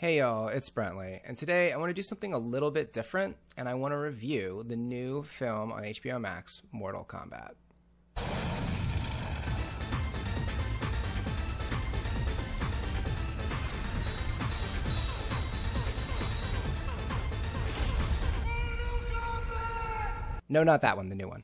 Hey y'all, it's Brentley, and today I want to do something a little bit different, and I want to review the new film on HBO Max, Mortal Kombat. No, not that one, the new one.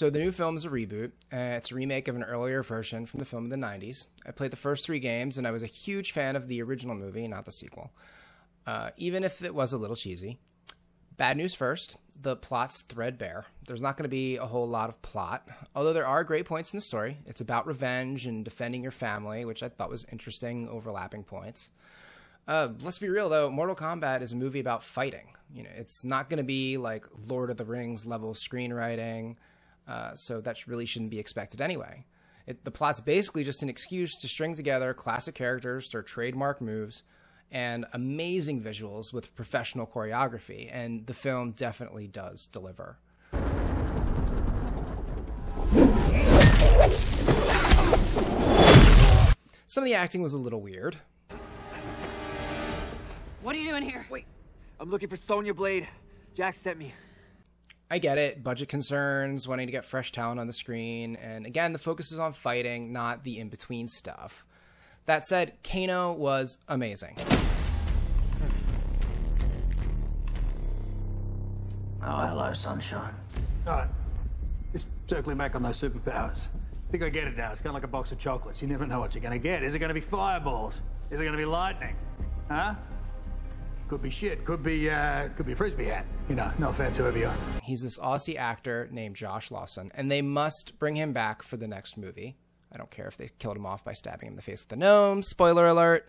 So the new film is a reboot. Uh, it's a remake of an earlier version from the film of the 90s. I played the first three games, and I was a huge fan of the original movie, not the sequel, uh, even if it was a little cheesy. Bad news first the plot's threadbare. There's not going to be a whole lot of plot, although there are great points in the story. It's about revenge and defending your family, which I thought was interesting, overlapping points. Uh, let's be real though, Mortal Kombat is a movie about fighting. You know, it's not going to be like Lord of the Rings level screenwriting. Uh, so that really shouldn't be expected anyway. It, the plot's basically just an excuse to string together classic characters, their trademark moves, and amazing visuals with professional choreography, and the film definitely does deliver. Some of the acting was a little weird. What are you doing here? Wait, I'm looking for Sonya Blade. Jax sent me. I get it, budget concerns, wanting to get fresh talent on the screen, and again, the focus is on fighting, not the in between stuff. That said, Kano was amazing. Oh, hello, sunshine. All right. Just circling back on those superpowers. I think I get it now. It's kind of like a box of chocolates. You never know what you're going to get. Is it going to be fireballs? Is it going to be lightning? Huh? Could be shit. Could be, uh, could be a frisbee hat. You know, no offense, whoever you are. He's this Aussie actor named Josh Lawson, and they must bring him back for the next movie. I don't care if they killed him off by stabbing him in the face with a gnome. Spoiler alert.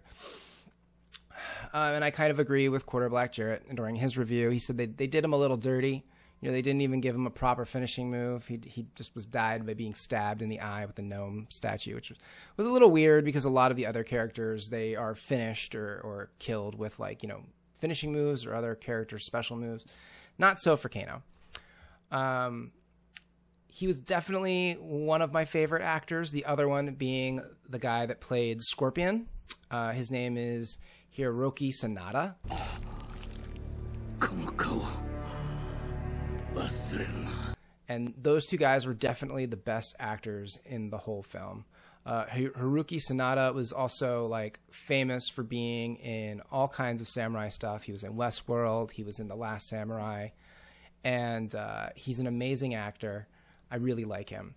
Uh, and I kind of agree with Quarter Black Jarrett during his review. He said they, they did him a little dirty. You know, they didn't even give him a proper finishing move. He, he just was died by being stabbed in the eye with the gnome statue, which was, was a little weird because a lot of the other characters, they are finished or, or killed with, like, you know, finishing moves or other character special moves. Not so for Kano. Um, he was definitely one of my favorite actors. The other one being the guy that played Scorpion. Uh, his name is Hiroki Sanada. And those two guys were definitely the best actors in the whole film. Uh, Haruki Sanada was also like famous for being in all kinds of samurai stuff. He was in Westworld. He was in The Last Samurai, and uh, he's an amazing actor. I really like him.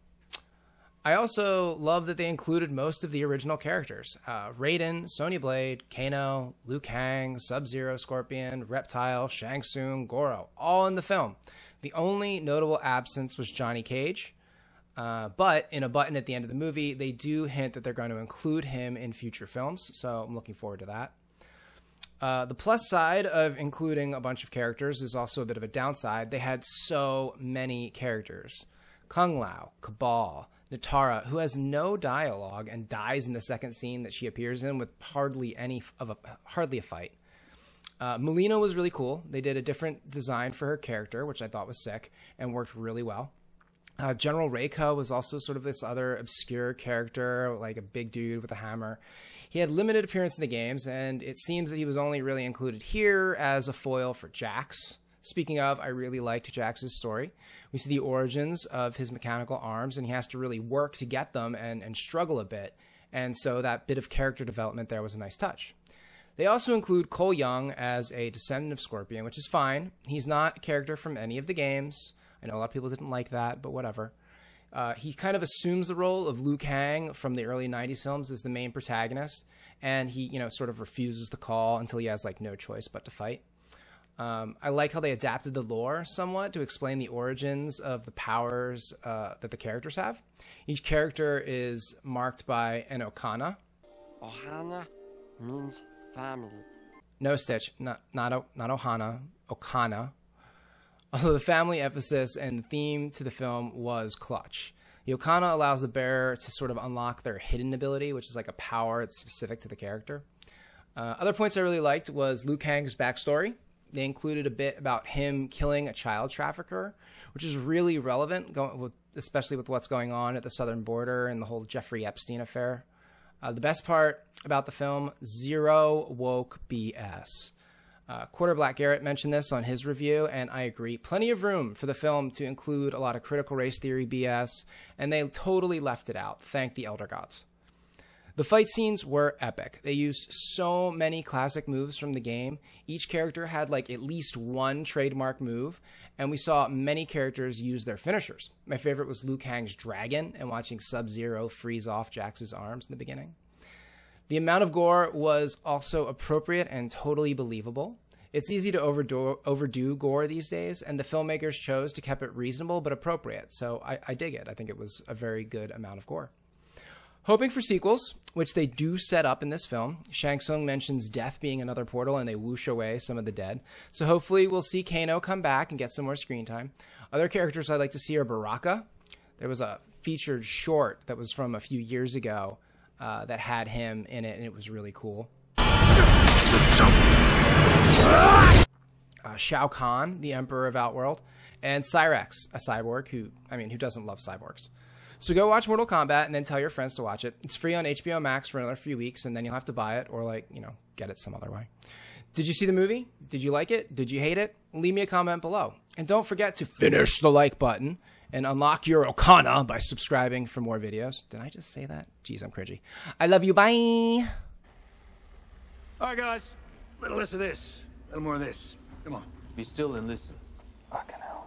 I also love that they included most of the original characters: uh, Raiden, Sonya Blade, Kano, Liu Kang, Sub Zero, Scorpion, Reptile, Shang Tsung, Goro, all in the film. The only notable absence was Johnny Cage. Uh, but in a button at the end of the movie, they do hint that they're going to include him in future films. So I'm looking forward to that. Uh, the plus side of including a bunch of characters is also a bit of a downside. They had so many characters Kung Lao, Kabal, Nitara, who has no dialogue and dies in the second scene that she appears in with hardly any of a hardly a fight. Uh, Mileena was really cool. They did a different design for her character, which I thought was sick and worked really well. Uh, General Reiko was also sort of this other obscure character, like a big dude with a hammer. He had limited appearance in the games, and it seems that he was only really included here as a foil for Jax. Speaking of, I really liked Jax's story. We see the origins of his mechanical arms, and he has to really work to get them and, and struggle a bit. And so that bit of character development there was a nice touch. They also include Cole Young as a descendant of Scorpion, which is fine. He's not a character from any of the games. I know a lot of people didn't like that, but whatever. Uh, he kind of assumes the role of Liu Kang from the early '90s films as the main protagonist, and he, you know, sort of refuses the call until he has like no choice but to fight. Um, I like how they adapted the lore somewhat to explain the origins of the powers uh, that the characters have. Each character is marked by an Arcana. Ohana means family. No Stitch, not not not Ohana, Arcana. Although the family emphasis and theme to the film was clutch. The Arcana allows the bearer to sort of unlock their hidden ability, which is like a power that's specific to the character. Uh, other points I really liked was Liu Kang's backstory. They included a bit about him killing a child trafficker, which is really relevant, going with, especially with what's going on at the southern border and the whole Jeffrey Epstein affair. Uh, the best part about the film: zero woke BS. Uh, Quarter Black Garrett mentioned this on his review, and I agree. Plenty of room for the film to include a lot of critical race theory BS, and they totally left it out. Thank the Elder Gods. The fight scenes were epic. They used so many classic moves from the game. Each character had like at least one trademark move, and we saw many characters use their finishers. My favorite was Liu Kang's dragon and watching Sub Zero freeze off Jax's arms in the beginning. The amount of gore was also appropriate and totally believable. It's easy to overdo, overdo gore these days, and the filmmakers chose to keep it reasonable but appropriate. So I, I dig it. I think it was a very good amount of gore. Hoping for sequels, which they do set up in this film. Shang Tsung mentions death being another portal, and they whoosh away some of the dead. So hopefully, we'll see Kano come back and get some more screen time. Other characters I'd like to see are Baraka. There was a featured short that was from a few years ago uh, that had him in it, and it was really cool. Uh, Shao Kahn, the Emperor of Outworld, and Cyrax, a cyborg who, I mean, who doesn't love cyborgs? So go watch Mortal Kombat and then tell your friends to watch it. It's free on HBO Max for another few weeks, and then you'll have to buy it or, like, you know, get it some other way. Did you see the movie? Did you like it? Did you hate it? Leave me a comment below. And don't forget to finish the like button and unlock your Arcana by subscribing for more videos. Did I just say that? Jeez, I'm cringy. I love you. Bye. All right, guys. A little less of this. A little more of this. Come on. Be still and listen. Fucking hell.